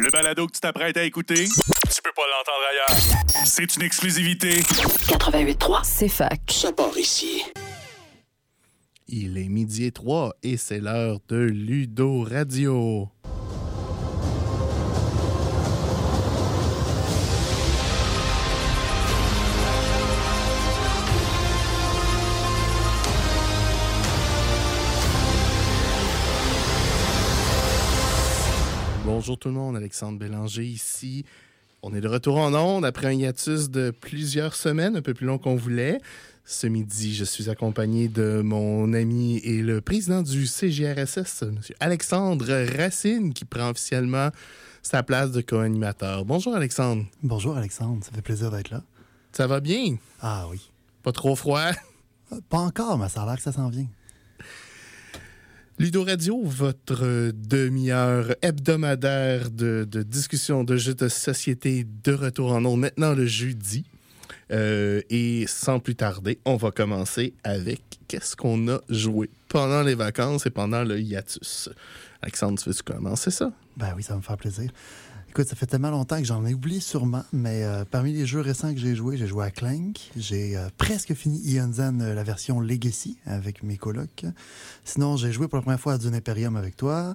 Le balado que tu t'apprêtes à écouter, tu peux pas l'entendre ailleurs. C'est une exclusivité. 88.3, c'est fac. Ça part ici. Il est midi et trois et c'est l'heure de Ludo Radio. Bonjour tout le monde, Alexandre Bélanger ici. On est de retour en ondes après un hiatus de plusieurs semaines, un peu plus long qu'on voulait. Ce midi, je suis accompagné de mon ami et le président du CGRSS, M. Alexandre Racine, qui prend officiellement sa place de co-animateur. Bonjour Alexandre. Bonjour Alexandre, ça fait plaisir d'être là. Ça va bien? Ah oui. Pas trop froid? Euh, Pas encore, mais ça a l'air que ça s'en vient. Ludo Radio, votre demi-heure hebdomadaire de, discussion de jeux de société de retour en ondes, maintenant le jeudi. Euh, et sans plus tarder, on va commencer avec qu'est-ce qu'on a joué pendant les vacances et pendant le hiatus. Alexandre, tu veux-tu commencer ça? Ben oui, ça me faire plaisir. Écoute, ça fait tellement longtemps que j'en ai oublié sûrement, mais euh, parmi les jeux récents que j'ai joués, j'ai joué à Clank. J'ai euh, presque fini Ion Zen, euh, la version Legacy, avec mes colocs. Sinon, j'ai joué pour la première fois à Dune Imperium avec toi.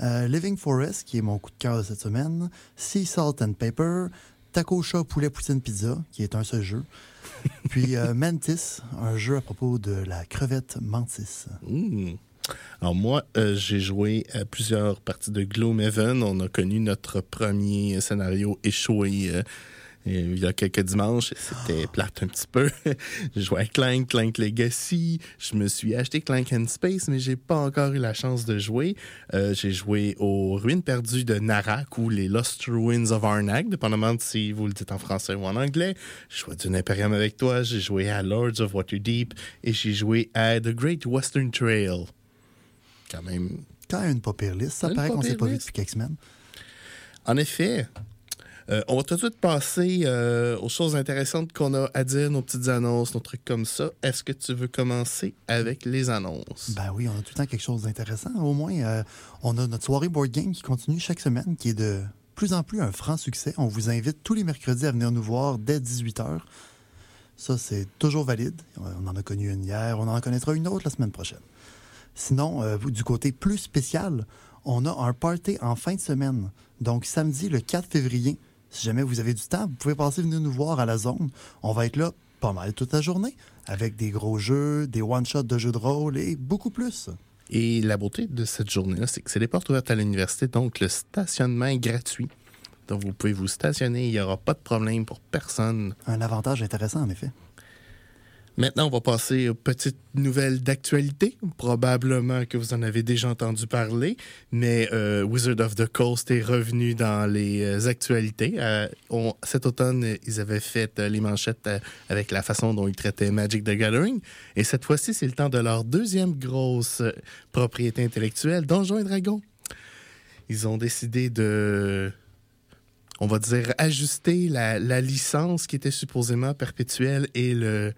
Living Forest, qui est mon coup de cœur de cette semaine. Sea Salt and Pepper. Taco Chat Poulet Poutine Pizza, qui est un seul jeu. Puis Mantis, un jeu à propos de la crevette Mantis. Mmh. Alors moi, euh, j'ai joué à plusieurs parties de Gloomhaven. On a connu notre premier scénario échoué euh, il y a quelques dimanches. C'était plate un petit peu. j'ai joué à Clank, Clank Legacy. Je me suis acheté Clank and Space, mais j'ai pas encore eu la chance de jouer. Euh, j'ai joué aux Ruines perdues de Narak ou les Lost Ruins of Arnak, dépendamment de si vous le dites en français ou en anglais. J'ai joué d'une Imperium avec toi. J'ai joué à Lords of Waterdeep et j'ai joué à The Great Western Trail quand même. Quand même une pas pire liste. Ça paraît qu'on s'est pire pas vu depuis quelques semaines. En effet, euh, on va tout de suite passer euh, aux choses intéressantes qu'on a à dire, nos petites annonces, nos trucs comme ça. Est-ce que tu veux commencer avec les annonces? Ben oui, on a tout le temps quelque chose d'intéressant. Au moins, euh, on a notre soirée board game qui continue chaque semaine, qui est de plus en plus un franc succès. On vous invite tous les mercredis à venir nous voir dès 18h. Ça, c'est toujours valide. On en a connu une hier, on en connaîtra une autre la semaine prochaine. Sinon, euh, du côté plus spécial, on a un party en fin de semaine. Donc, samedi, le 4 février, si jamais vous avez du temps, vous pouvez passer venir nous voir à la zone. On va être là pas mal toute la journée, avec des gros jeux, des one-shots de jeux de rôle et beaucoup plus. Et la beauté de cette journée-là, c'est que c'est des portes ouvertes à l'université, donc le stationnement est gratuit. Donc vous pouvez vous stationner, il n'y aura pas de problème pour personne. Un avantage intéressant, en effet. Maintenant, on va passer aux petites nouvelles d'actualité. Probablement que vous en avez déjà entendu parler, mais euh, Wizard of the Coast est revenu dans les euh, actualités. Euh, cet automne, ils avaient fait euh, les manchettes avec la façon dont ils traitaient Magic the Gathering. Et cette fois-ci, c'est le temps de leur deuxième grosse propriété intellectuelle, Donjons et Dragons. Ils ont décidé de on va dire, ajuster la licence qui était supposément perpétuelle et le,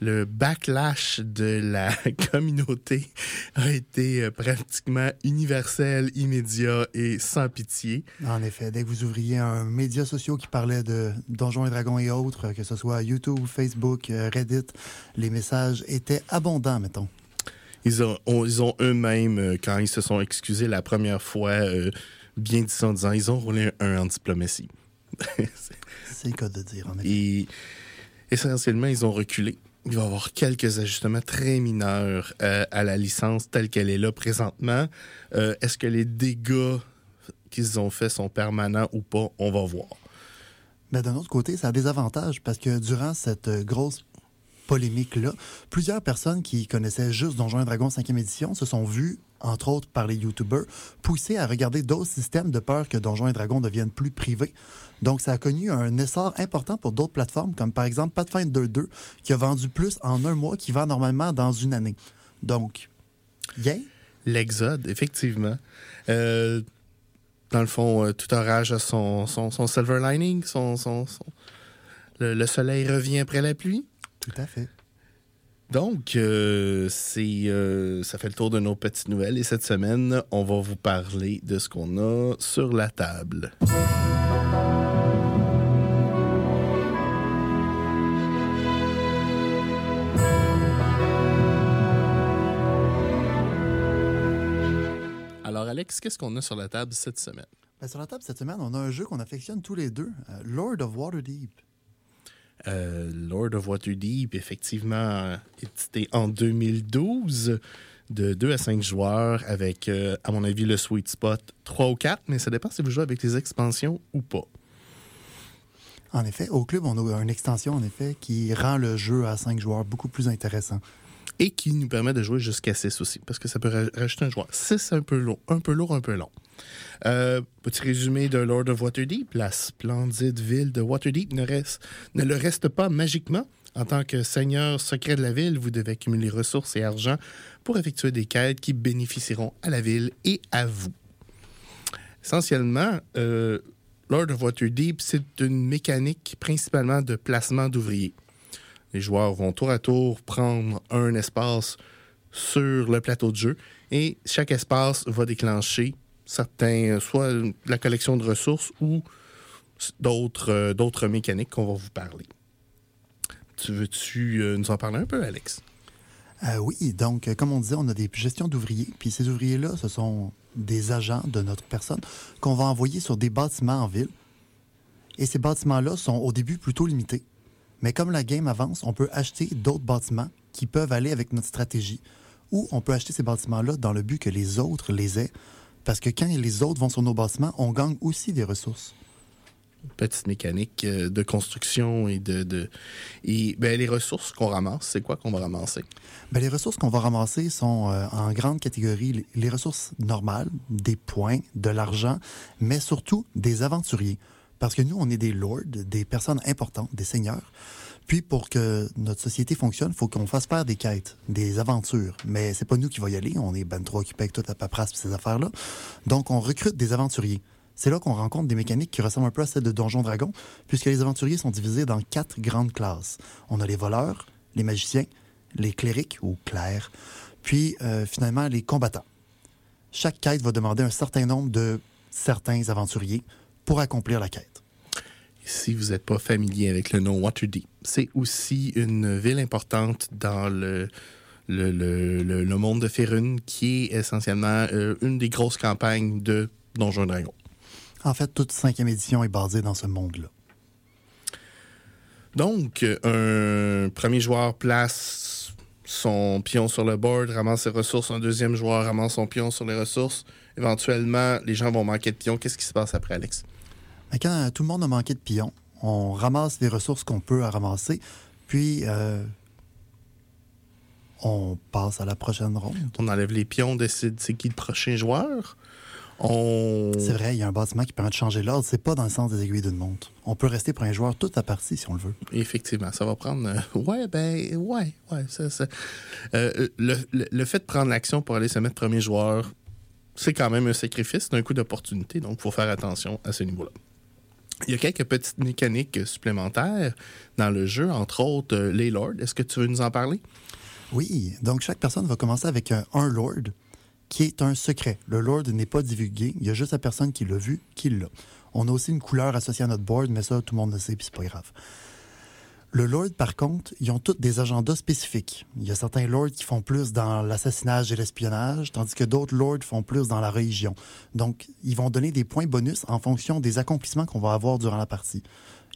le backlash de la communauté a été euh, pratiquement universel, immédiat et sans pitié. En effet, dès que vous ouvriez un média social qui parlait de Donjons et Dragons et autres, que ce soit YouTube, Facebook, euh, Reddit, les messages étaient abondants, mettons. Ils ont, on- ils ont eux-mêmes, euh, quand ils se sont excusés la première fois, euh, bien dit en disant, ils ont roulé un 1 en diplomatie. C'est le cas de dire, en effet. Et essentiellement, ils ont reculé. Il va y avoir quelques ajustements très mineurs euh, à la licence telle qu'elle est là présentement. Euh, Est-ce que les dégâts qu'ils ont faits sont permanents ou pas? On va voir. Mais d'un autre côté, ça a des avantages parce que durant cette euh, grosse polémique-là, plusieurs personnes qui connaissaient juste Donjons et Dragons 5e édition se sont vues, entre autres par les YouTubers, poussées à regarder d'autres systèmes de peur que Donjons et Dragons deviennent plus privés. Donc, ça a connu un essor important pour d'autres plateformes, comme par exemple Pathfinder 2, qui a vendu plus en un mois qu'il vend normalement dans une année. Donc, yeah, L'Exode, effectivement. Euh, dans le fond, euh, tout orage a son, son, son silver lining, son, son, son- Le, le soleil revient après la pluie. tout à fait. Donc, euh, c'est, euh, ça fait le tour de nos petites nouvelles et cette semaine, on va vous parler de ce qu'on a sur la table. Alex, qu'est-ce qu'on a sur la table cette semaine? Ben, sur la table cette semaine, on a un jeu qu'on affectionne tous les deux, euh, Lord of Waterdeep. Euh, Lord of Waterdeep, effectivement, édité en 2012 de 2 à 5 joueurs avec, euh, à mon avis, le sweet spot 3 ou 4, mais ça dépend si vous jouez avec les expansions ou pas. En effet, au club, on a une extension, en effet, qui rend le jeu à 5 joueurs beaucoup plus intéressant. Et qui nous permet de jouer jusqu'à 6 aussi, parce que ça peut ra- rajouter un joueur. 6, un peu lourd, un peu lourd, un peu long. Euh, petit résumé de Lord of Waterdeep. La splendide ville de Waterdeep ne, reste, ne le reste pas magiquement. En tant que seigneur secret de la ville, vous devez accumuler ressources et argent pour effectuer des quêtes qui bénéficieront à la ville et à vous. Essentiellement, euh, Lord of Waterdeep, c'est une mécanique principalement de placement d'ouvriers. Les joueurs vont tour à tour prendre un espace sur le plateau de jeu et chaque espace va déclencher certains, soit la collection de ressources ou d'autres euh, d'autres mécaniques qu'on va vous parler. Tu veux-tu euh, nous en parler un peu, Alex? Euh, oui, donc, euh, comme on disait, on a des gestions d'ouvriers. Puis ces ouvriers-là, ce sont des agents de notre personne qu'on va envoyer sur des bâtiments en ville. Et ces bâtiments-là sont au début plutôt limités. Mais comme la game avance, on peut acheter d'autres bâtiments qui peuvent aller avec notre stratégie. Ou on peut acheter ces bâtiments-là dans le but que les autres les aient. Parce que quand les autres vont sur nos bâtiments, on gagne aussi des ressources. Petite mécanique euh, de construction et de. de et ben, les ressources qu'on ramasse, c'est quoi qu'on va ramasser? Ben, les ressources qu'on va ramasser sont euh, en grande catégorie les- les ressources normales, des points, de l'argent, mais surtout des aventuriers. Parce que nous, on est des lords, des personnes importantes, des seigneurs. Puis pour que notre société fonctionne, il faut qu'on fasse faire des quêtes, des aventures. Mais c'est pas nous qui va y aller, on est ben trop occupés avec toute la paperasse et ces affaires-là. Donc on recrute des aventuriers. C'est là qu'on rencontre des mécaniques qui ressemblent un peu à celles de Donjon Dragon, puisque les aventuriers sont divisés dans quatre grandes classes. On a les voleurs, les magiciens, les clérics ou clercs, puis euh, finalement les combattants. Chaque quête va demander un certain nombre de certains aventuriers pour accomplir la quête. Si vous n'êtes pas familier avec le nom Waterdeep, c'est aussi une ville importante dans le, le, le- le- le monde de Ferun, qui est essentiellement euh, une des grosses campagnes de Donjons et Dragons. En fait, toute cinquième édition est basée dans ce monde-là. Donc, un premier joueur place son pion sur le board, ramasse ses ressources. Un deuxième joueur ramasse son pion sur les ressources. Éventuellement, les gens vont manquer de pions. Qu'est-ce qui se passe après, Alex? Mais quand tout le monde a manqué de pions, on ramasse les ressources qu'on peut à ramasser, puis euh, on passe à la prochaine ronde. On enlève les pions, on décide c'est qui le prochain joueur. On... C'est vrai, il y a un bâtiment qui permet de changer l'ordre. C'est pas dans le sens des aiguilles d'une montre. On peut rester pour un joueur toute la partie si on le veut. Effectivement, ça va prendre. euh, ouais, ben, ouais, ouais. Ça, ça- Euh, le, le- le fait de prendre l'action pour aller se mettre premier joueur, c'est quand même un sacrifice, c'est un coup d'opportunité, donc il faut faire attention à ce niveau-là. Il y a quelques petites mécaniques supplémentaires dans le jeu, entre autres euh, les lords. Est-ce que tu veux nous en parler? Oui, donc chaque personne va commencer avec un, un lord qui est un secret. Le lord n'est pas divulgué, il y a juste la personne qui l'a vu qui l'a. On a aussi une couleur associée à notre board, mais ça, tout le monde le sait, puis c'est pas grave. Le lord, par contre, ils ont tous des agendas spécifiques. Il y a certains lords qui font plus dans l'assassinage et l'espionnage, tandis que d'autres lords font plus dans la religion. Donc, ils vont donner des points bonus en fonction des accomplissements qu'on va avoir durant la partie.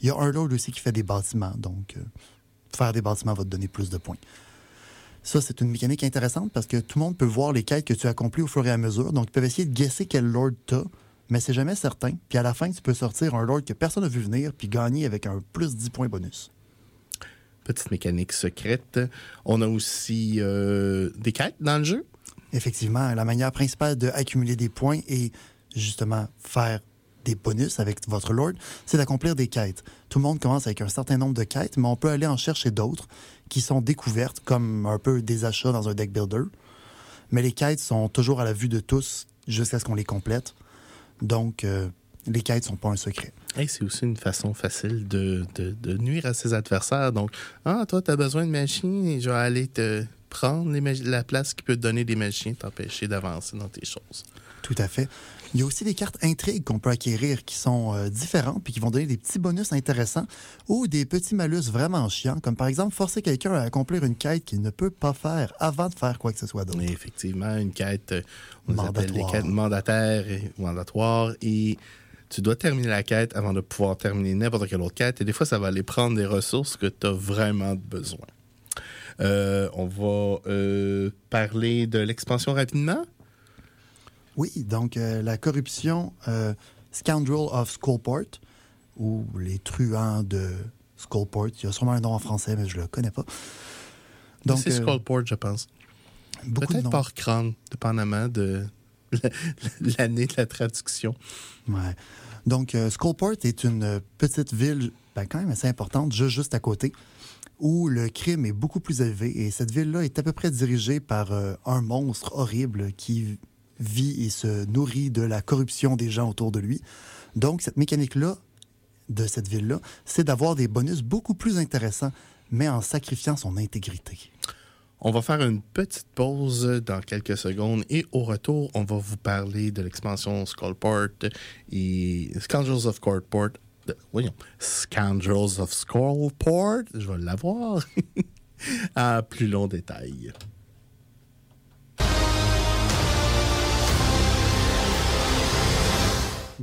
Il y a un lord aussi qui fait des bâtiments, donc euh, faire des bâtiments va te donner plus de points. Ça, c'est une mécanique intéressante parce que tout le monde peut voir les quêtes que tu accomplis au fur et à mesure. Donc, ils peuvent essayer de guesser quel lord t'as, mais c'est jamais certain. Puis à la fin, tu peux sortir un lord que personne n'a vu venir puis gagner avec un plus 10 points bonus. Petite mécanique secrète. On a aussi euh, des quêtes dans le jeu. Effectivement, la manière principale d'accumuler des points et justement faire des bonus avec votre lord, c'est d'accomplir des quêtes. Tout le monde commence avec un certain nombre de quêtes, mais on peut aller en chercher d'autres qui sont découvertes comme un peu des achats dans un deck builder. Mais les quêtes sont toujours à la vue de tous jusqu'à ce qu'on les complète. Donc, euh, les quêtes sont pas un secret. Et c'est aussi une façon facile de, de, de nuire à ses adversaires. Donc, ah, toi, tu as besoin de machines et je vais aller te prendre les la place qui peut te donner des machines, t'empêcher d'avancer dans tes choses. Tout à fait. Il y a aussi des cartes intrigues qu'on peut acquérir qui sont euh, différentes puis qui vont donner des petits bonus intéressants ou des petits malus vraiment chiants, comme par exemple forcer quelqu'un à accomplir une quête qu'il ne peut pas faire avant de faire quoi que ce soit d'autre. Effectivement, une quête, euh, on appelle les quêtes mandataires et mandatoires et tu dois terminer la quête avant de pouvoir terminer n'importe quelle autre quête et des fois, ça va aller prendre des ressources que tu as vraiment besoin. Euh, on va parler de l'expansion rapidement? Oui, donc euh, la corruption euh, Scoundrel of Skullport, ou les truands de Skullport. Il y a sûrement un nom en français, mais je ne le connais pas. C'est euh, Skullport, je pense. Peut-être par crâne, dépendamment de l'année de la traduction. Ouais. Donc, Skullport est une petite ville ben, quand même assez importante, juste, juste à côté, où le crime est beaucoup plus élevé. Et cette ville-là est à peu près dirigée par un monstre horrible qui vit et se nourrit de la corruption des gens autour de lui. Donc, cette mécanique-là, de cette ville-là, c'est d'avoir des bonus beaucoup plus intéressants, mais en sacrifiant son intégrité. On va faire une petite pause dans quelques secondes et au retour, on va vous parler de l'expansion Skullport et Scoundrels of Courtport. voyons, Scoundrels of Skullport, je vais l'avoir à plus long détail.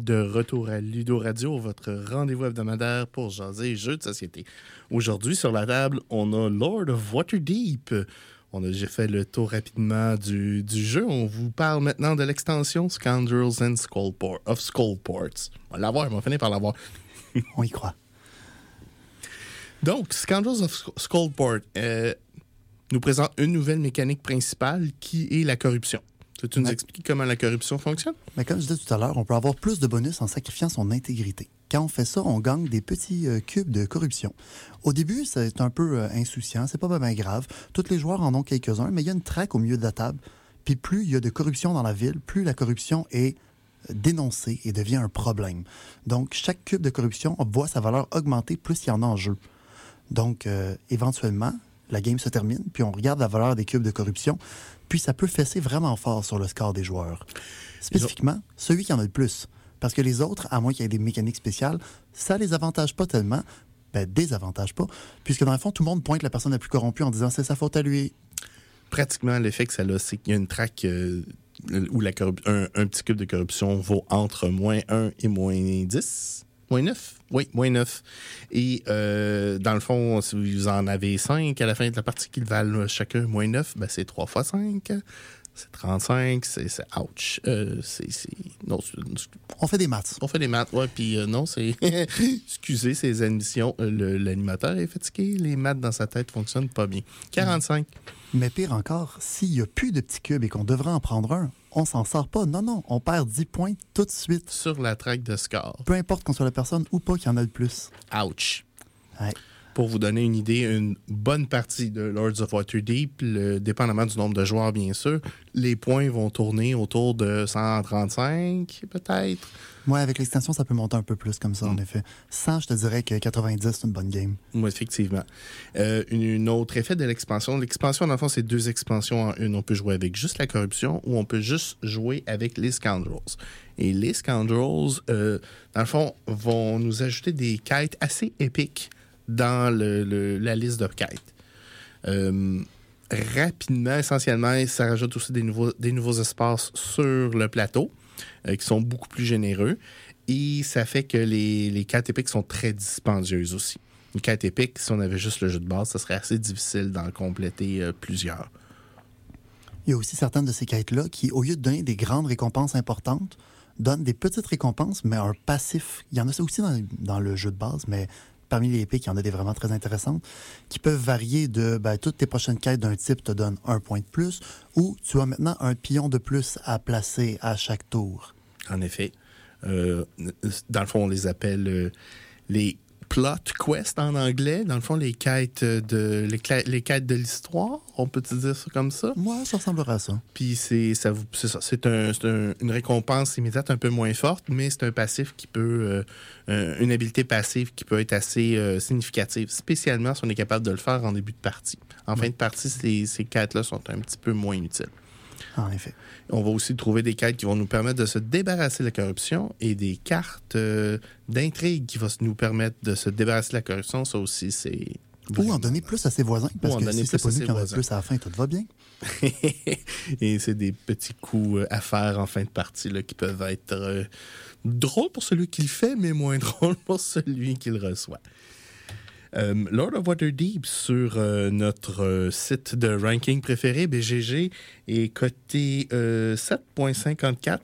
De retour à Ludo Radio, votre rendez-vous hebdomadaire pour jaser jeux de société. Aujourd'hui, sur la table, on a Lord of Waterdeep. On a déjà fait le tour rapidement du, jeu. On vous parle maintenant de l'extension Scoundrels and Skullport, of Skullports. On va l'avoir, on va finir par l'avoir. on y croit. Donc, Scoundrels of Skullport euh, nous présente une nouvelle mécanique principale qui est la corruption. Tu nous expliques comment la corruption fonctionne? Mais comme je disais tout à l'heure, on peut avoir plus de bonus en sacrifiant son intégrité. Quand on fait ça, on gagne des petits euh, cubes de corruption. Au début, c'est un peu euh, insouciant, c'est pas vraiment grave. Tous les joueurs en ont quelques-uns, mais il y a une traque au milieu de la table. Puis plus il y a de corruption dans la ville, plus la corruption est euh, dénoncée et devient un problème. Donc, chaque cube de corruption voit sa valeur augmenter plus il y en a en jeu. Donc, éventuellement, la game se termine, puis on regarde la valeur des cubes de corruption, puis ça peut fesser vraiment fort sur le score des joueurs. Spécifiquement, celui qui en a le plus. Parce que les autres, à moins qu'il y ait des mécaniques spéciales, ça les avantage pas tellement, ben désavantage pas, puisque dans le fond, tout le monde pointe la personne la plus corrompue en disant c'est sa faute à lui. Pratiquement, l'effet que ça a, c'est qu'il y a une traque euh, où un, un, petit cube de corruption vaut entre moins 1 et moins 10. Moins 9? Oui, moins 9. Et euh, dans le fond, si vous en avez 5 à la fin de la partie qui valent chacun moins 9, ben c'est 3 fois 5. C'est 35, c'est ouch. Euh, c'est on fait des maths. On fait des maths, ouais. Puis euh, non, c'est. Excusez ces admissions. L'animateur est fatigué. Les maths dans sa tête fonctionnent pas bien. 45. Mais pire encore, s'il n'y a plus de petits cubes et qu'on devrait en prendre un, on s'en sort pas. Non, non, on perd 10 points tout de suite. Sur la traque de score. Peu importe qu'on soit la personne ou pas qui en a le plus. Ouch. Pour vous donner une idée, une bonne partie de Lords of Waterdeep, dépendamment du nombre de joueurs, bien sûr, les points vont tourner autour de 135, peut-être. Moi, avec l'extension, ça peut monter un peu plus comme ça, en mm. effet. 100, je te dirais que 90, c'est une bonne game. Oui, effectivement. Euh, une, autre effet de l'expansion. L'expansion, dans le fond, c'est deux expansions en une. On peut jouer avec juste la corruption ou on peut juste jouer avec les Scoundrels. Et les Scoundrels, euh, dans le fond, vont nous ajouter des quêtes assez épiques dans la liste de quêtes. Euh, rapidement, essentiellement, ça rajoute aussi des nouveaux, des nouveaux espaces sur le plateau. Euh, qui sont beaucoup plus généreux. Et ça fait que les, les quêtes épiques sont très dispendieuses aussi. Une quête épique, si on avait juste le jeu de base, ça serait assez difficile d'en compléter euh, plusieurs. Il y a aussi certaines de ces quêtes-là qui, au lieu de donner des grandes récompenses importantes, donnent des petites récompenses, mais un passif. Il y en a aussi dans, dans le jeu de base, mais parmi les épiques, il y en a des vraiment très intéressantes, qui peuvent varier de ben, toutes tes prochaines quêtes d'un type te donnent un point de plus, ou tu as maintenant un pion de plus à placer à chaque tour. En effet. Euh, dans le fond, on les appelle euh, les plot quest en anglais. Dans le fond, les quêtes de les, les quêtes de l'histoire, on peut dire ça comme ça? Moi, ça ressemblera à ça. Puis c'est ça, c'est un- un- une récompense immédiate un peu moins forte, mais c'est un passif qui peut, euh, euh, une habilité passive qui peut être assez euh, significative, spécialement si on est capable de le faire en début de partie. En fin de partie, ces, ces quêtes-là sont un petit peu moins utiles. En effet. On va aussi trouver des quêtes qui vont nous permettre de se débarrasser de la corruption et des cartes euh, d'intrigue qui vont nous permettre de se débarrasser de la corruption. Ça aussi, c'est. Ou en donner plus à ses voisins, parce que donner si c'est pas nous qui en a plus à la fin, tout va bien. et c'est des petits coups euh, à faire en fin de partie là, qui peuvent être euh, drôles pour celui qui le fait, mais moins drôles pour celui qui le reçoit. Euh, Lord of Waterdeep sur euh, notre euh, site de ranking préféré, BGG, est coté euh, 7.54.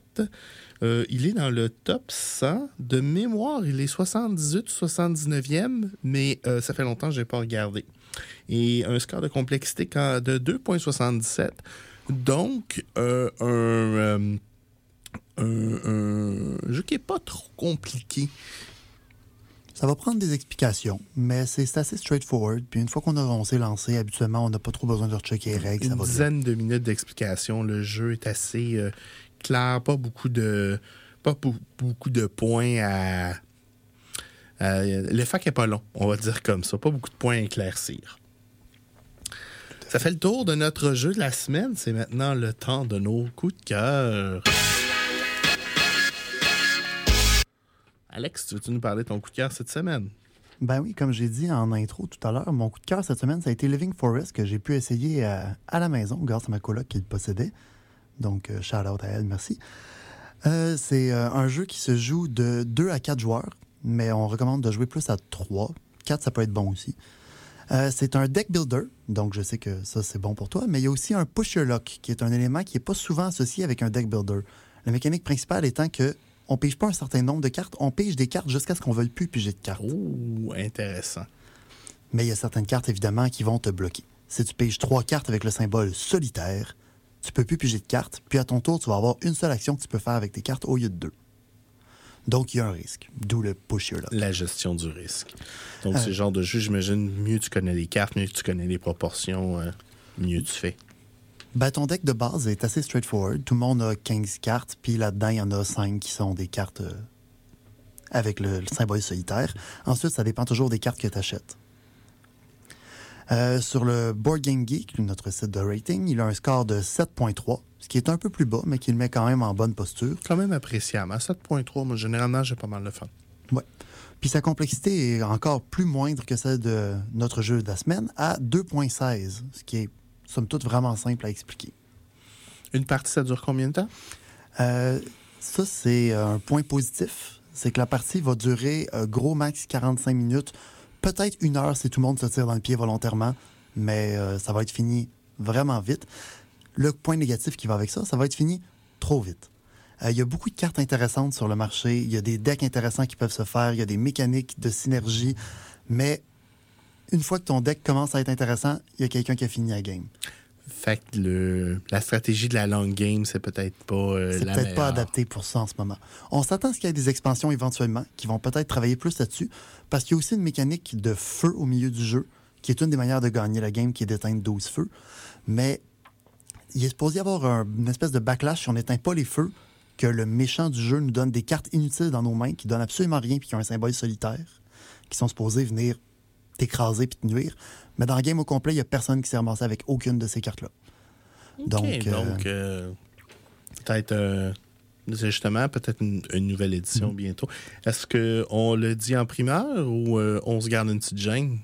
Euh, il est dans le top 100. De mémoire, il est 78 79e, mais ça fait longtemps que je n'ai pas regardé. Et un score de complexité de 2.77. Donc, un- un jeu qui n'est pas trop compliqué. Ça va prendre des explications, mais c'est assez straightforward. Puis une fois qu'on on s'est lancé, habituellement, on n'a pas trop besoin de rechecker les règles. Ça Une bien. dizaine de minutes d'explication. Le jeu est assez euh, clair, pas beaucoup de pas beaucoup de points à. à- le fac est pas long, on va dire comme ça. Pas beaucoup de points à éclaircir. Ça fait le tour de notre jeu de la semaine. C'est maintenant le temps de nos coups de cœur. Alex, tu veux-tu nous parler de ton coup de cœur cette semaine? Ben oui, comme j'ai dit en intro tout à l'heure, mon coup de cœur cette semaine, ça a été Living Forest que j'ai pu essayer à, à la maison grâce à ma coloc qui le possédait. Donc, euh, shout out à elle, merci. Euh, c'est euh, un jeu qui se joue de 2 à 4 joueurs, mais on recommande de jouer plus à 3. 4, ça peut être bon aussi. Euh, c'est un deck builder, donc je sais que ça c'est bon pour toi, mais il y a aussi un push your luck, qui est un élément qui n'est pas souvent associé avec un deck builder. La mécanique principale étant que on pige pas un certain nombre de cartes, on pige des cartes jusqu'à ce qu'on veuille plus piger de cartes. Oh, intéressant. Mais il y a certaines cartes, évidemment, qui vont te bloquer. Si tu piges trois cartes avec le symbole solitaire, tu peux plus piger de cartes, puis à ton tour, tu vas avoir une seule action que tu peux faire avec tes cartes au lieu de deux. Donc, il y a un risque. D'où le push your luck. La gestion du risque. Donc, Euh. c'est le genre de jeu, j'imagine, mieux tu connais les cartes, mieux tu connais les proportions, euh, mieux tu fais. Ben, ton deck de base est assez straightforward. Tout le monde a 15 cartes, puis là-dedans, il y en a 5 qui sont des cartes euh, avec le, le symbole solitaire. Ensuite, ça dépend toujours des cartes que tu achètes. Euh, sur le Board Game Geek, notre site de rating, il a un score de 7.3, ce qui est un peu plus bas, mais qui le met quand même en bonne posture. Quand même appréciable. À 7.3, moi, généralement, j'ai pas mal de fun. Ouais. Puis sa complexité est encore plus moindre que celle de notre jeu de la semaine, à 2.16, ce qui est, somme toute, vraiment simple à expliquer. Une partie, ça dure combien de temps? Euh, ça, c'est euh, un point positif. C'est que la partie va durer euh, gros max 45 minutes, peut-être une heure si tout le monde se tire dans le pied volontairement, mais euh, ça va être fini vraiment vite. Le point négatif qui va avec ça, ça va être fini trop vite. Il y a beaucoup de cartes intéressantes sur le marché, il y a des decks intéressants qui peuvent se faire, il y a des mécaniques de synergie, mais une fois que ton deck commence à être intéressant, il y a quelqu'un qui a fini la game. Fait que le, la stratégie de la long game, c'est peut-être pas euh, C'est peut-être pas adapté pour ça en ce moment. On s'attend à ce qu'il y ait des expansions éventuellement qui vont peut-être travailler plus là-dessus parce qu'il y a aussi une mécanique de feu au milieu du jeu qui est une des manières de gagner la game qui est d'éteindre 12 feux. Mais il est supposé y avoir un- une espèce de backlash si on n'éteint pas les feux que le méchant du jeu nous donne des cartes inutiles dans nos mains qui donnent absolument rien puis qui ont un symbole solitaire qui sont supposés venir t'écraser puis te nuire. Mais dans le game au complet, il n'y a personne qui s'est ramassé avec aucune de ces cartes-là. Donc, euh, donc, euh, peut-être euh, justement peut-être une, une nouvelle édition Mm. bientôt. Est-ce qu'on le dit en primeur ou on se garde une petite gêne?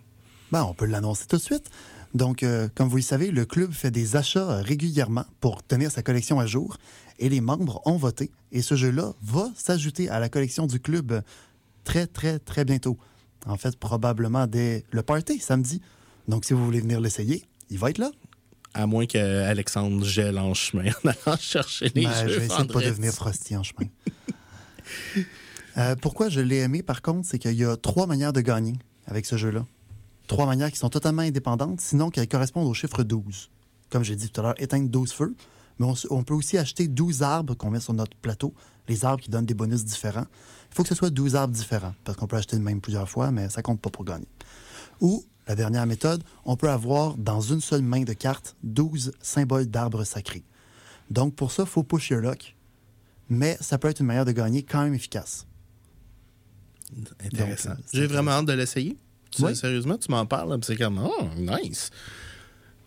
Ben, on peut l'annoncer tout de suite. Donc, comme vous le savez, le club fait des achats régulièrement pour tenir sa collection à jour et les membres ont voté. Et ce jeu-là va s'ajouter à la collection du club très, très, très bientôt. En fait, probablement dès le party, samedi. Donc, si vous voulez venir l'essayer, il va être là. À moins qu'Alexandre gèle en chemin en allant chercher les Ben, jeux. je vais essayer de pas vendredi. devenir Frosty en chemin. Euh, pourquoi je l'ai aimé, par contre, c'est qu'il y a trois manières de gagner avec ce jeu-là. Trois manières qui sont totalement indépendantes, sinon qu'elles correspondent au chiffre 12. Comme j'ai dit tout à l'heure, éteindre 12 feux. Mais on, peut aussi acheter 12 arbres qu'on met sur notre plateau, les arbres qui donnent des bonus différents. Il faut que ce soit 12 arbres différents, parce qu'on peut acheter le même plusieurs fois, mais ça compte pas pour gagner. Ou, la dernière méthode, on peut avoir dans une seule main de carte 12 symboles d'arbres sacrés. Donc pour ça, il faut push your luck, mais ça peut être une manière de gagner quand même efficace. Intéressant. Euh, J'ai vraiment hâte de l'essayer. Oui. Sérieusement, tu m'en parles, c'est comme, oh, nice.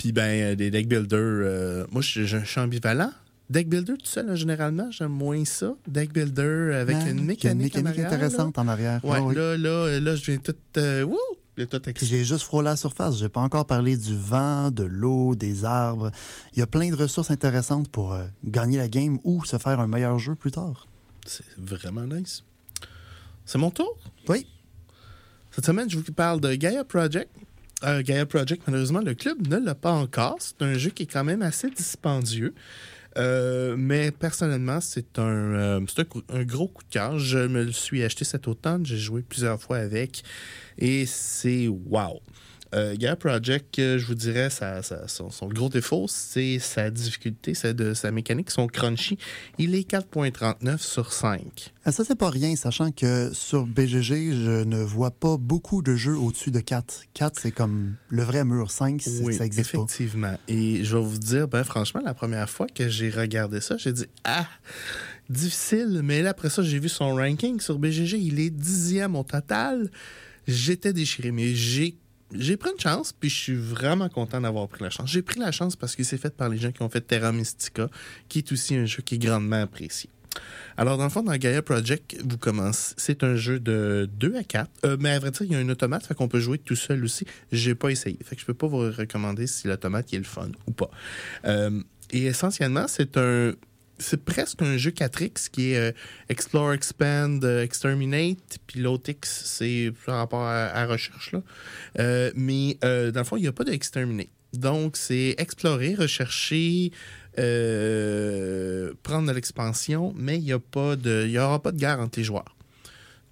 Puis, ben, euh, des deck builders, euh, moi, je je- je suis ambivalent. Deck builder tout seul, là, généralement, j'aime moins ça. Deck builder avec Ah, une mécanique, en arrière, là. intéressante en arrière. Ouais, Ah oui. là, là, là, je viens tout. Euh, wouh! J'ai juste frôlé la surface. J'ai pas encore parlé du vent, de l'eau, des arbres. Il y a plein de ressources intéressantes pour euh, gagner la game ou se faire un meilleur jeu plus tard. C'est vraiment nice. C'est mon tour? Oui. Cette semaine, je vous parle de Gaia Project. Euh, Gaia Project, malheureusement, le club ne l'a pas encore. C'est un jeu qui est quand même assez dispendieux. Euh, mais personnellement, c'est un, euh, un gros coup de cœur. Je me le suis acheté cet automne. J'ai joué plusieurs fois avec. Et c'est wow. Euh, Gaia Project, euh, je vous dirais, ça, ça- son, son gros défaut, c'est sa difficulté, c'est de sa mécanique, son crunchy. Il est 4.39 sur 5. Ah, Ça, c'est pas rien, sachant que sur BGG, je ne vois pas beaucoup de jeux au-dessus de 4. 4, c'est comme le vrai mur. 5, c'est- Oui, ça existe pas. effectivement. Et je vais vous dire, ben franchement, la première fois que j'ai regardé ça, j'ai dit ah difficile. Mais là après ça, j'ai vu son ranking sur BGG, il est dixième au total. J'étais déchiré, mais j'ai j'ai pris une chance, puis je suis vraiment content d'avoir pris la chance. J'ai pris la chance parce que c'est fait par les gens qui ont fait Terra Mystica, qui est aussi un jeu qui est grandement apprécié. Alors, dans le fond, dans Gaia Project, vous commencez. C'est un jeu de 2 à 4. Euh, mais à vrai dire, il y a un automate, fait qu'on peut jouer tout seul aussi. J'ai pas essayé. Fait que je peux pas vous recommander si l'automate est le fun ou pas. Euh, et essentiellement, c'est un. C'est presque un jeu 4X qui est euh, Explore, Expand, euh, Exterminate, puis l'autre X, c'est par rapport à, à recherche. Là. Euh, mais dans le fond, il n'y a pas de Exterminate. Donc, c'est explorer, rechercher, prendre de l'expansion, mais il n'y aura pas de guerre entre les joueurs.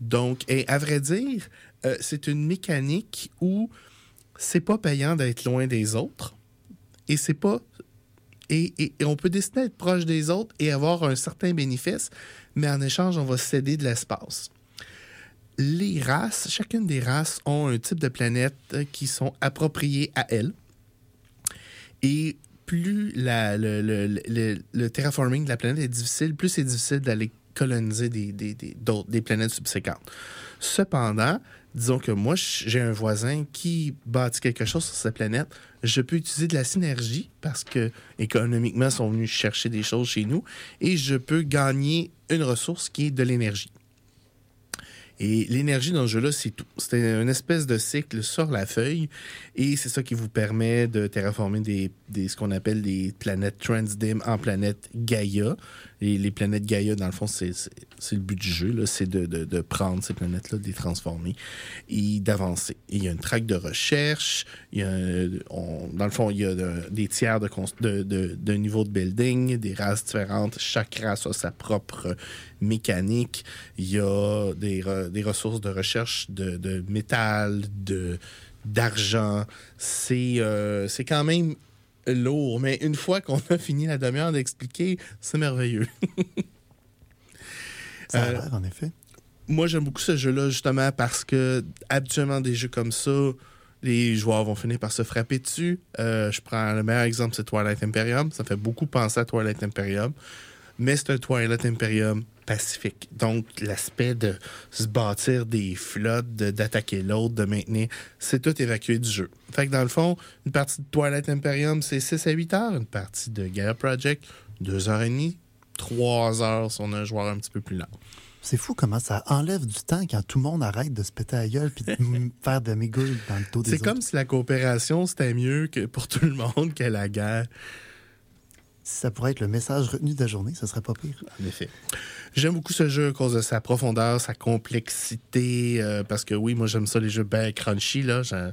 Donc, et à vrai dire, c'est une mécanique où c'est pas payant d'être loin des autres et c'est pas et, on peut décider d'être proche des autres et avoir un certain bénéfice, mais en échange, on va céder de l'espace. Les races, chacune des races ont un type de planète euh, qui sont appropriées à elles. Et plus le, terraforming de la planète est difficile, plus c'est difficile d'aller coloniser des, des, des planètes subséquentes. Cependant, disons que moi, j'ai un voisin qui bâtit quelque chose sur sa planète. Je peux utiliser de la synergie parce que économiquement, ils sont venus chercher des choses chez nous et je peux gagner une ressource qui est de l'énergie. Et l'énergie dans ce jeu-là, c'est tout. C'est une espèce de cycle sur la feuille. Et c'est ça qui vous permet de terraformer des, ce qu'on appelle des planètes Transdim en planètes Gaia. Et les planètes Gaia, dans le fond, c'est le but du jeu. C'est de, de- prendre ces planètes-là, de les transformer et d'avancer. Il y a une traque de recherche. Y a, dans le fond, il y a de- des tiers de, de, de, niveau de building, des races différentes. Chaque race a sa propre mécanique. Il y a des, des ressources de recherche de, de métal, de d'argent. C'est euh, c'est quand même lourd, mais une fois qu'on a fini la demi-heure d'expliquer, c'est merveilleux. Ça a Euh, l'air, en effet. Moi, j'aime beaucoup ce jeu-là justement parce que habituellement, des jeux comme ça, les joueurs vont finir par se frapper dessus. Euh, je prends le meilleur exemple, c'est Twilight Imperium. Ça fait beaucoup penser à Twilight Imperium. Mais c'est un Twilight Imperium pacifique. Donc, l'aspect de se bâtir des flottes, de- d'attaquer l'autre, de maintenir, c'est tout évacué du jeu. Fait que dans le fond, une partie de Twilight Imperium, c'est 6 à 8 heures. Une partie de Gaia Project, 2 heures et demie. 3 heures si on a un joueur un petit peu plus lent. C'est fou comment ça enlève du temps quand tout le monde arrête de se péter à la gueule puis de faire de mégoules dans le dos des C'est comme si la coopération, c'était mieux que pour tout le monde que la guerre. Si ça pourrait être le message retenu de la journée, ce serait pas pire. En effet. J'aime beaucoup ce jeu à cause de sa profondeur, sa complexité, euh, parce que oui, moi j'aime ça, les jeux bien crunchy. Là. Je,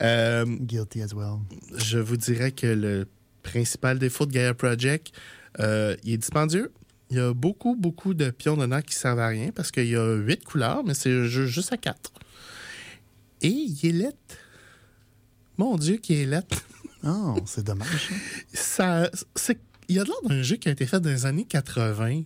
euh, Guilty as well. je vous dirais que le principal défaut de Gaia Project, euh, il est dispendieux. Il y a beaucoup, beaucoup de pions dedans qui servent à rien parce qu'il y a huit couleurs, mais c'est un jeu juste à quatre. Et il est laid. Mon Dieu, qu'il est laid. Oh, c'est dommage. ça, c'est Il y a de l'air d'un jeu qui a été fait dans les années 80.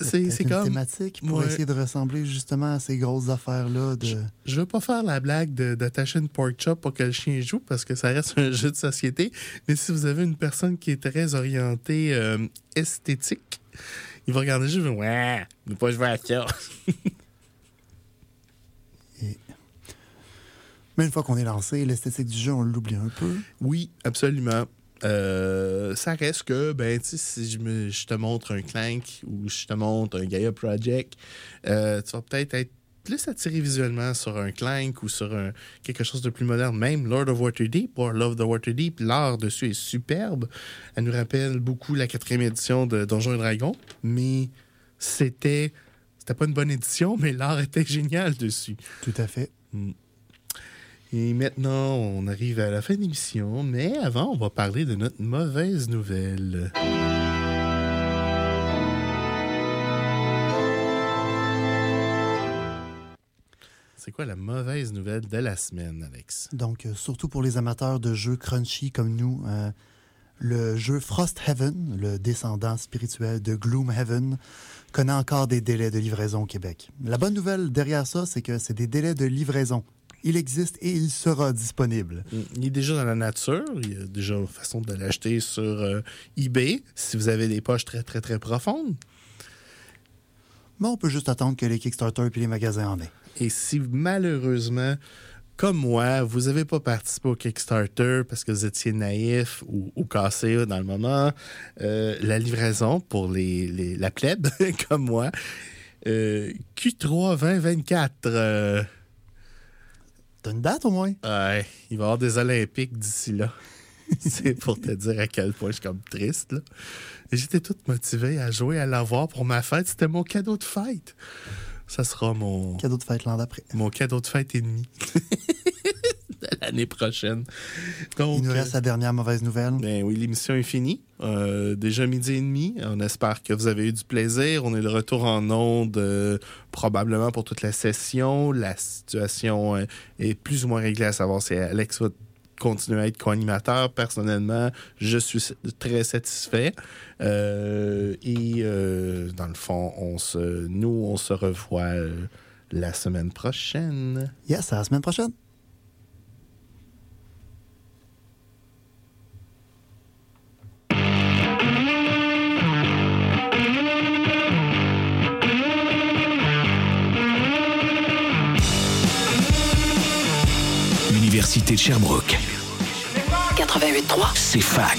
C'est une comme. thématique pour Ouais. essayer de ressembler justement à ces grosses affaires-là. De... Je veux pas faire la blague de- d'attacher une pork chop pour que le chien joue parce que ça reste un jeu de société. Mais si vous avez une personne qui est très orientée euh, esthétique, il va regarder le jeu et va Ouais, ne pas jouer à ça. Mais une fois qu'on est lancé, l'esthétique du jeu, on l'oublie un peu. Oui, absolument. Euh, ça reste que, ben, si je, me- je te montre un Clank ou je te montre un Gaia Project, euh, tu vas peut-être être plus attiré visuellement sur un Clank ou sur un, quelque chose de plus moderne. Même Lord of Waterdeep, or Love the Waterdeep, l'art dessus est superbe. Elle nous rappelle beaucoup la quatrième édition de Donjons et Dragons, mais c'était. C'était pas une bonne édition, mais l'art était génial dessus. Tout à fait. Et maintenant, on arrive à la fin de l'émission, mais avant, on va parler de notre mauvaise nouvelle. C'est quoi la mauvaise nouvelle de la semaine, Alex? Donc, euh, surtout pour les amateurs de jeux crunchy comme nous, euh, le jeu Frost Heaven, le descendant spirituel de Gloomhaven, connaît encore des délais de livraison au Québec. La bonne nouvelle derrière ça, c'est que c'est des délais de livraison. Il existe et il sera disponible. Il est déjà dans la nature. Il y a déjà une façon de l'acheter sur euh, eBay si vous avez des poches très, très, très profondes. Mais on peut juste attendre que les Kickstarter et les magasins en aient. Et si malheureusement, comme moi, vous n'avez pas participé au Kickstarter parce que vous étiez naïf ou, ou cassé dans le moment, euh, la livraison pour les, les- la plèbe, comme moi, euh, Q3 2024. T'as une date au moins? ouais, il va y avoir des Olympiques d'ici là. C'est pour te dire à quel point je suis comme triste. là. Et J'étais toute motivée à jouer, à l'avoir pour ma fête. C'était mon cadeau de fête. Ça sera mon, Cadeau de fête l'an d'après. mon cadeau de fête ennemi de l'année prochaine. Donc, Il nous euh, reste la dernière mauvaise nouvelle. ben oui, l'émission est finie. Euh, déjà midi et demi. On espère que vous avez eu du plaisir. On est de retour en onde euh, probablement pour toute la session. La situation euh, est plus ou moins réglée à savoir si Alex va continuer à être co-animateur. Personnellement, je suis très satisfait. Euh, et euh, dans le fond, on se, nous, on se revoit euh, la semaine prochaine. Yes, à la semaine prochaine. L'Université de Sherbrooke, 88.3. c'est fac.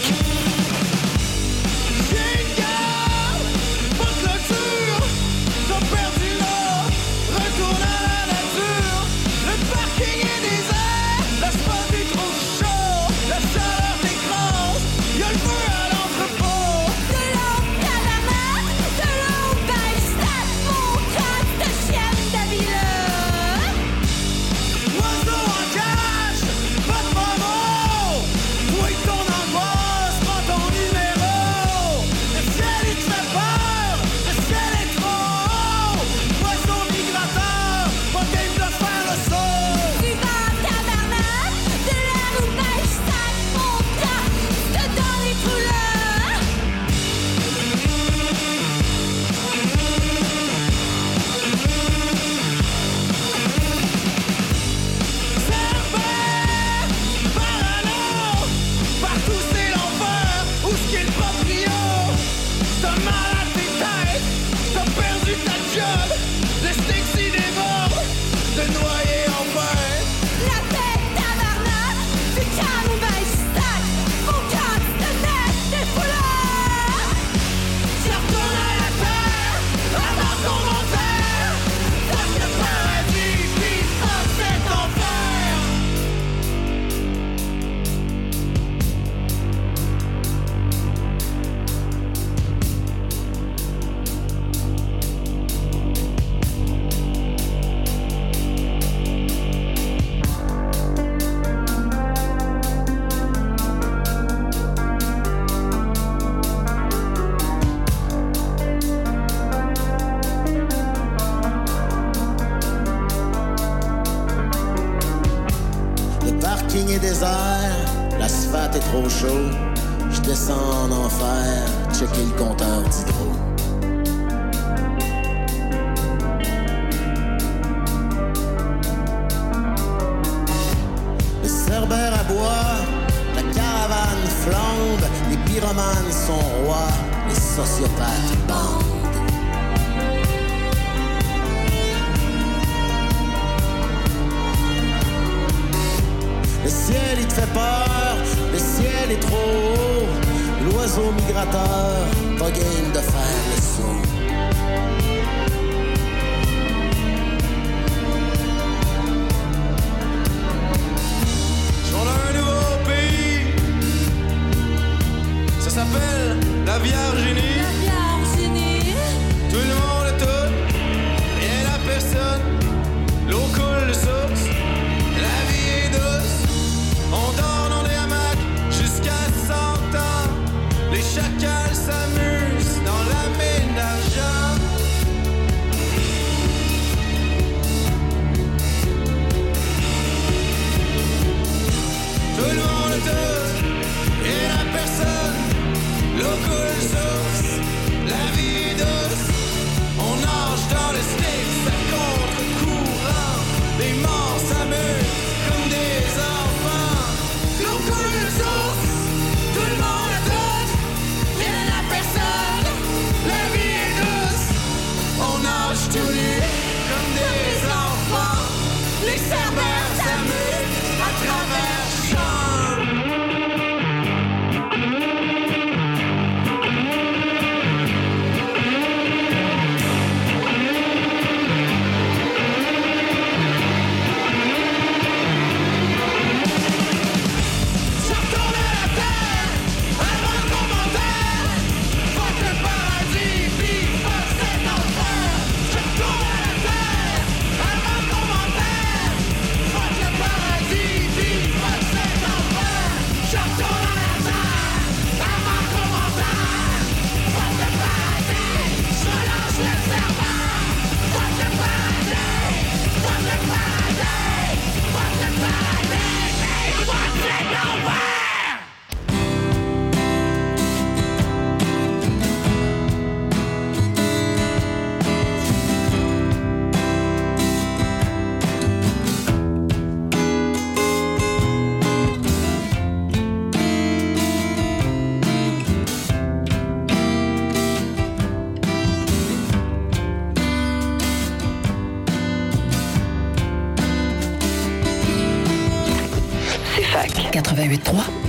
88.3.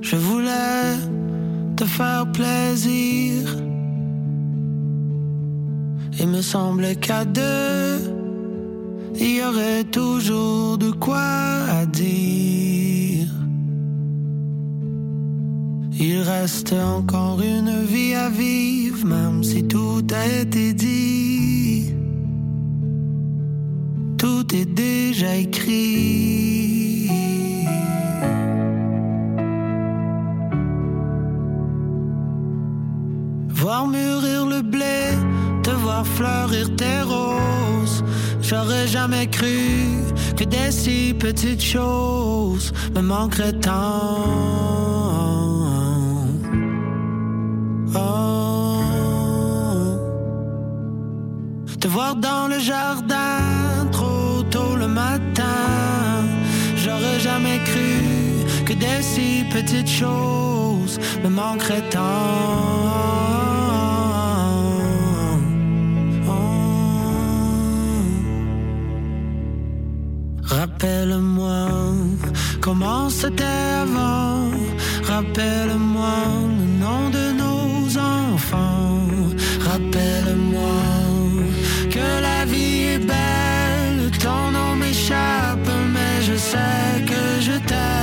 je voulais te faire plaisir. Il me semblait qu'à deux, il y aurait toujours de quoi à dire. Il reste encore une vie à vivre, même si tout a été dit. Tout est déjà écrit. Voir mûrir le blé, te voir fleurir tes roses. J'aurais jamais cru que des si petites choses me manqueraient tant. Oh. Te voir dans le jardin trop tôt le matin. J'aurais jamais cru que des si petites choses me manqueraient tant. Rappelle-moi comment c'était avant. Rappelle-moi le nom de nos enfants. Rappelle-moi que la vie est belle. Ton nom m'échappe, mais je sais que je t'aime.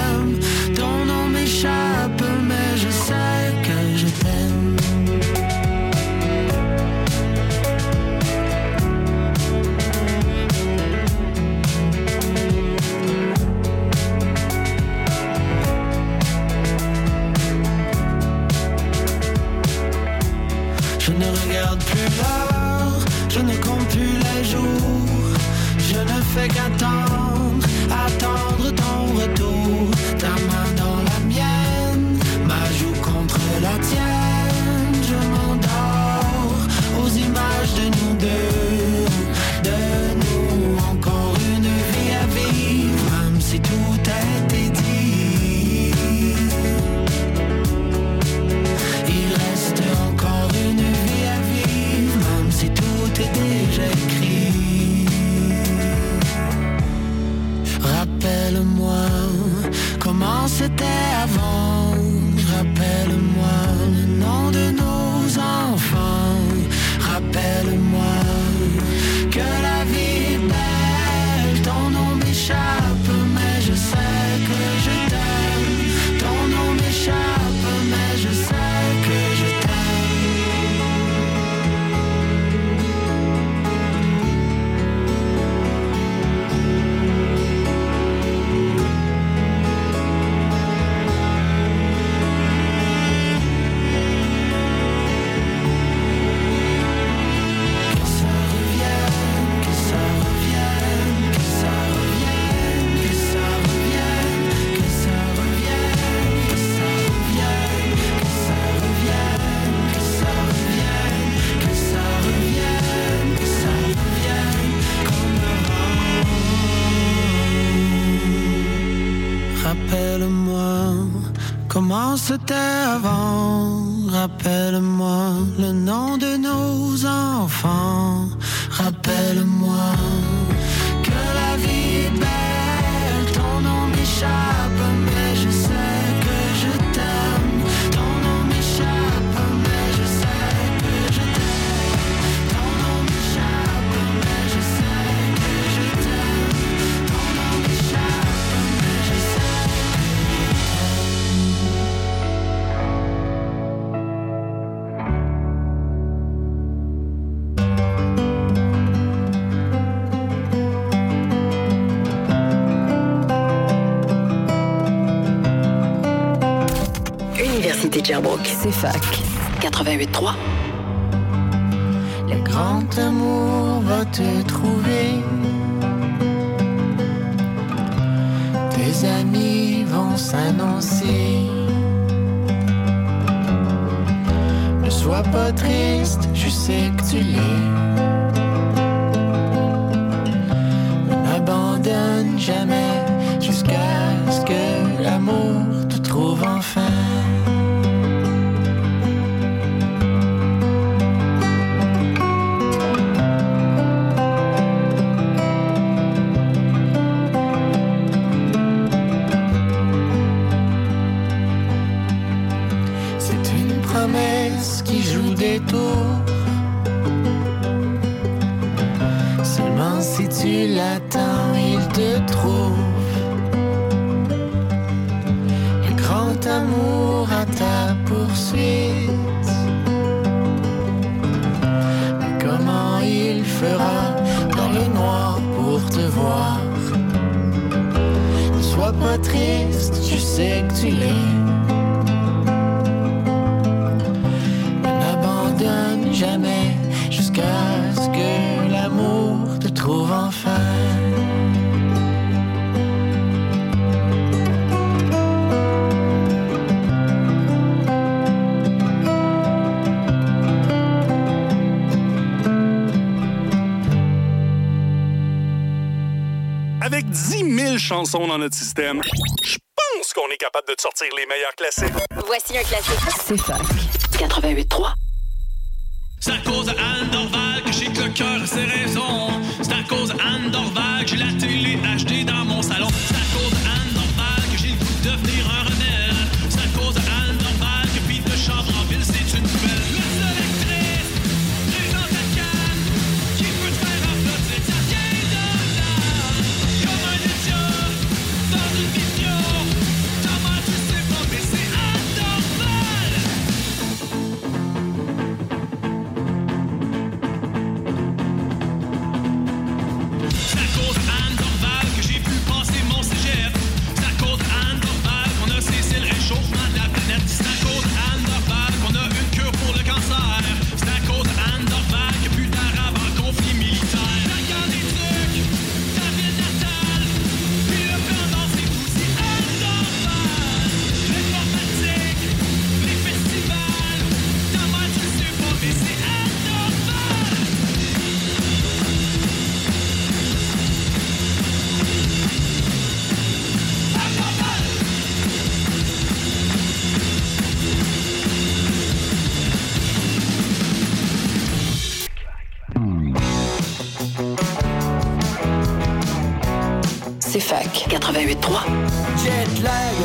Comment c'était avant. Rappelle-moi le nom CFAC. 88.3. Le grand amour va te trouver. Tes amis vont s'annoncer. Ne sois pas triste, je sais que tu l'es. Ne m'abandonne jamais chansons dans notre système, je pense qu'on est capable de te sortir les meilleurs classiques. Voici un classique. C'est Funk. 88.3. 88.3. Jet lag,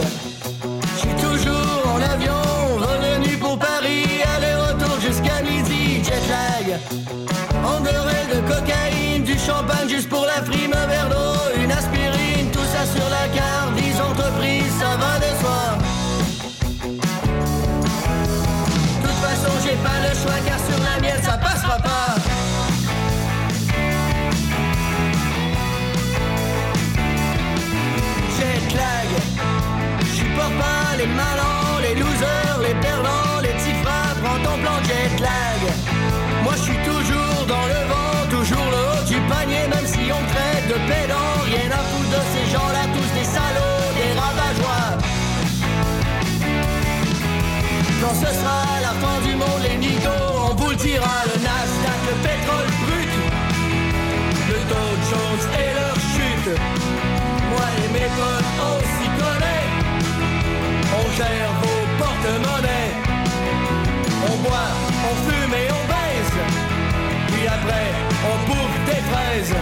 je suis toujours en avion, revenu pour Paris, aller-retour jusqu'à midi. Jet lag, endorel de cocaïne, du champagne juste pour la frime, un verre d'eau, les malins, les losers, les perdants, les petits frères, prends ton plan jet lag. Moi je suis toujours dans le vent, toujours le haut du panier, même si on traite de pédant, rien à foutre de ces gens-là, tous des salauds, des ravageois. Quand ce sera la fin du monde, les nigos, on vous le dira, le Nasdaq, le pétrole brut, le Dow Jones et leur chute. Moi et mes Gère vos porte-monnaies. On boit, on fume et on baise. Puis après, on bouffe des fraises.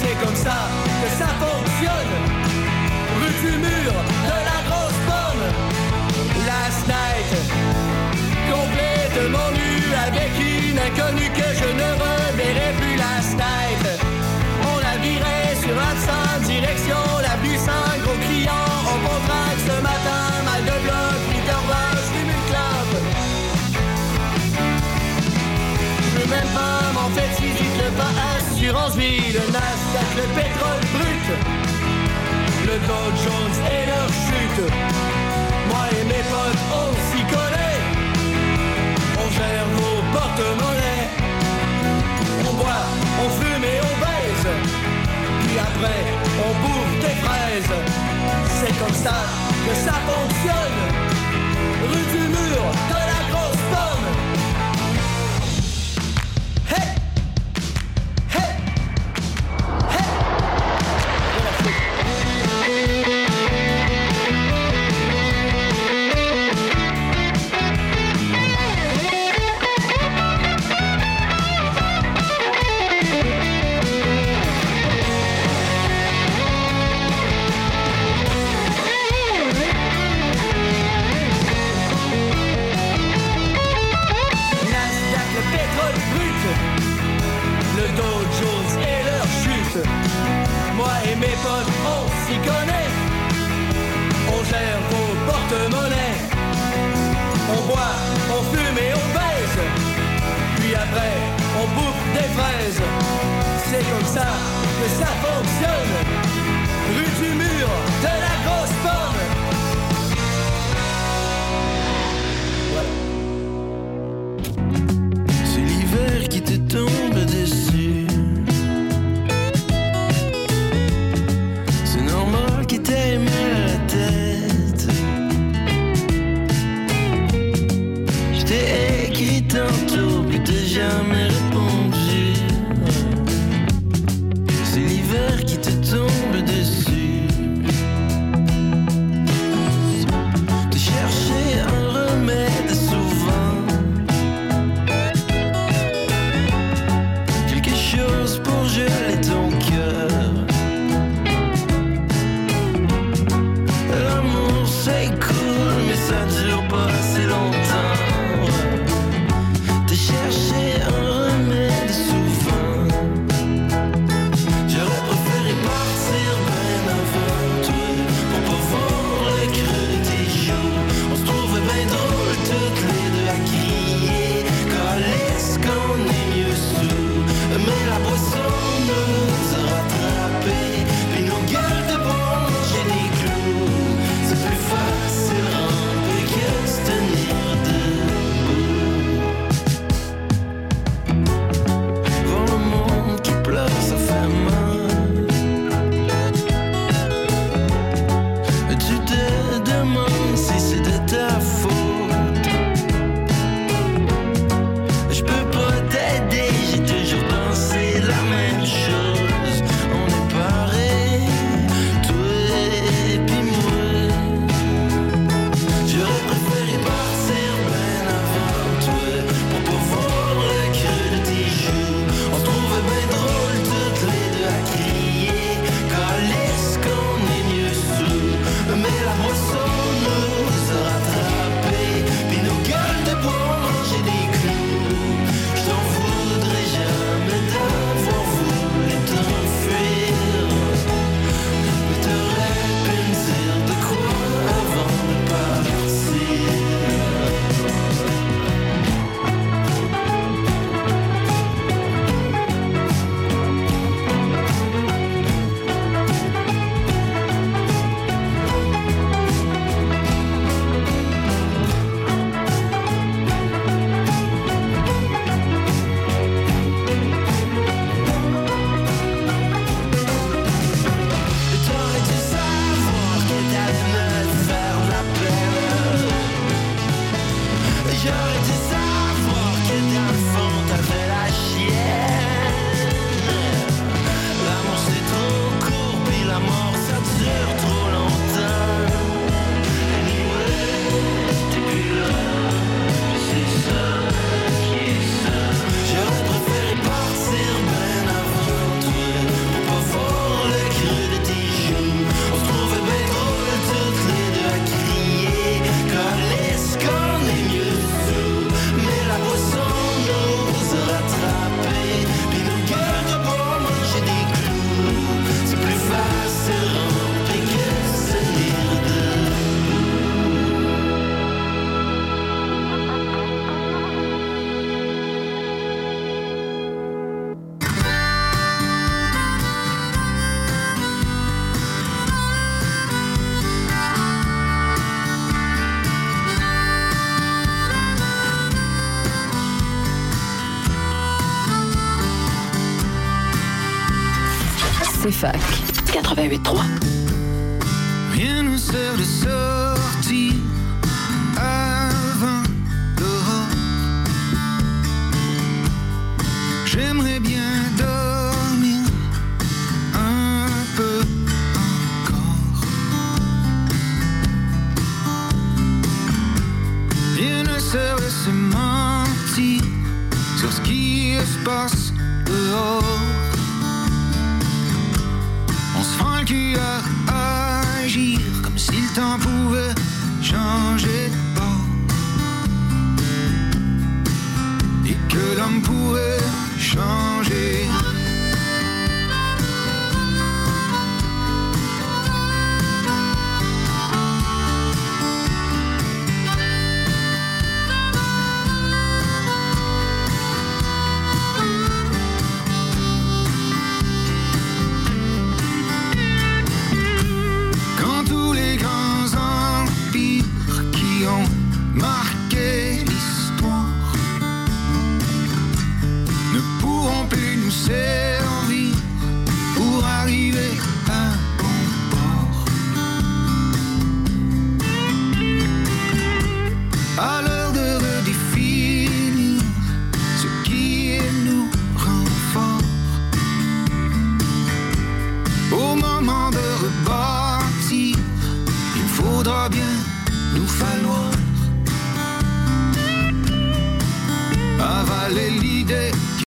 C'est comme ça que ça fonctionne. Vie, le Nasdaq, le pétrole brut, le Dow Jones et leur chute. Moi et mes potes, on s'y connaît, on gère nos porte-monnaies. On boit, on fume et on baise. Puis après, on bouffe des fraises. C'est comme ça que ça fonctionne. Rue du mur, de la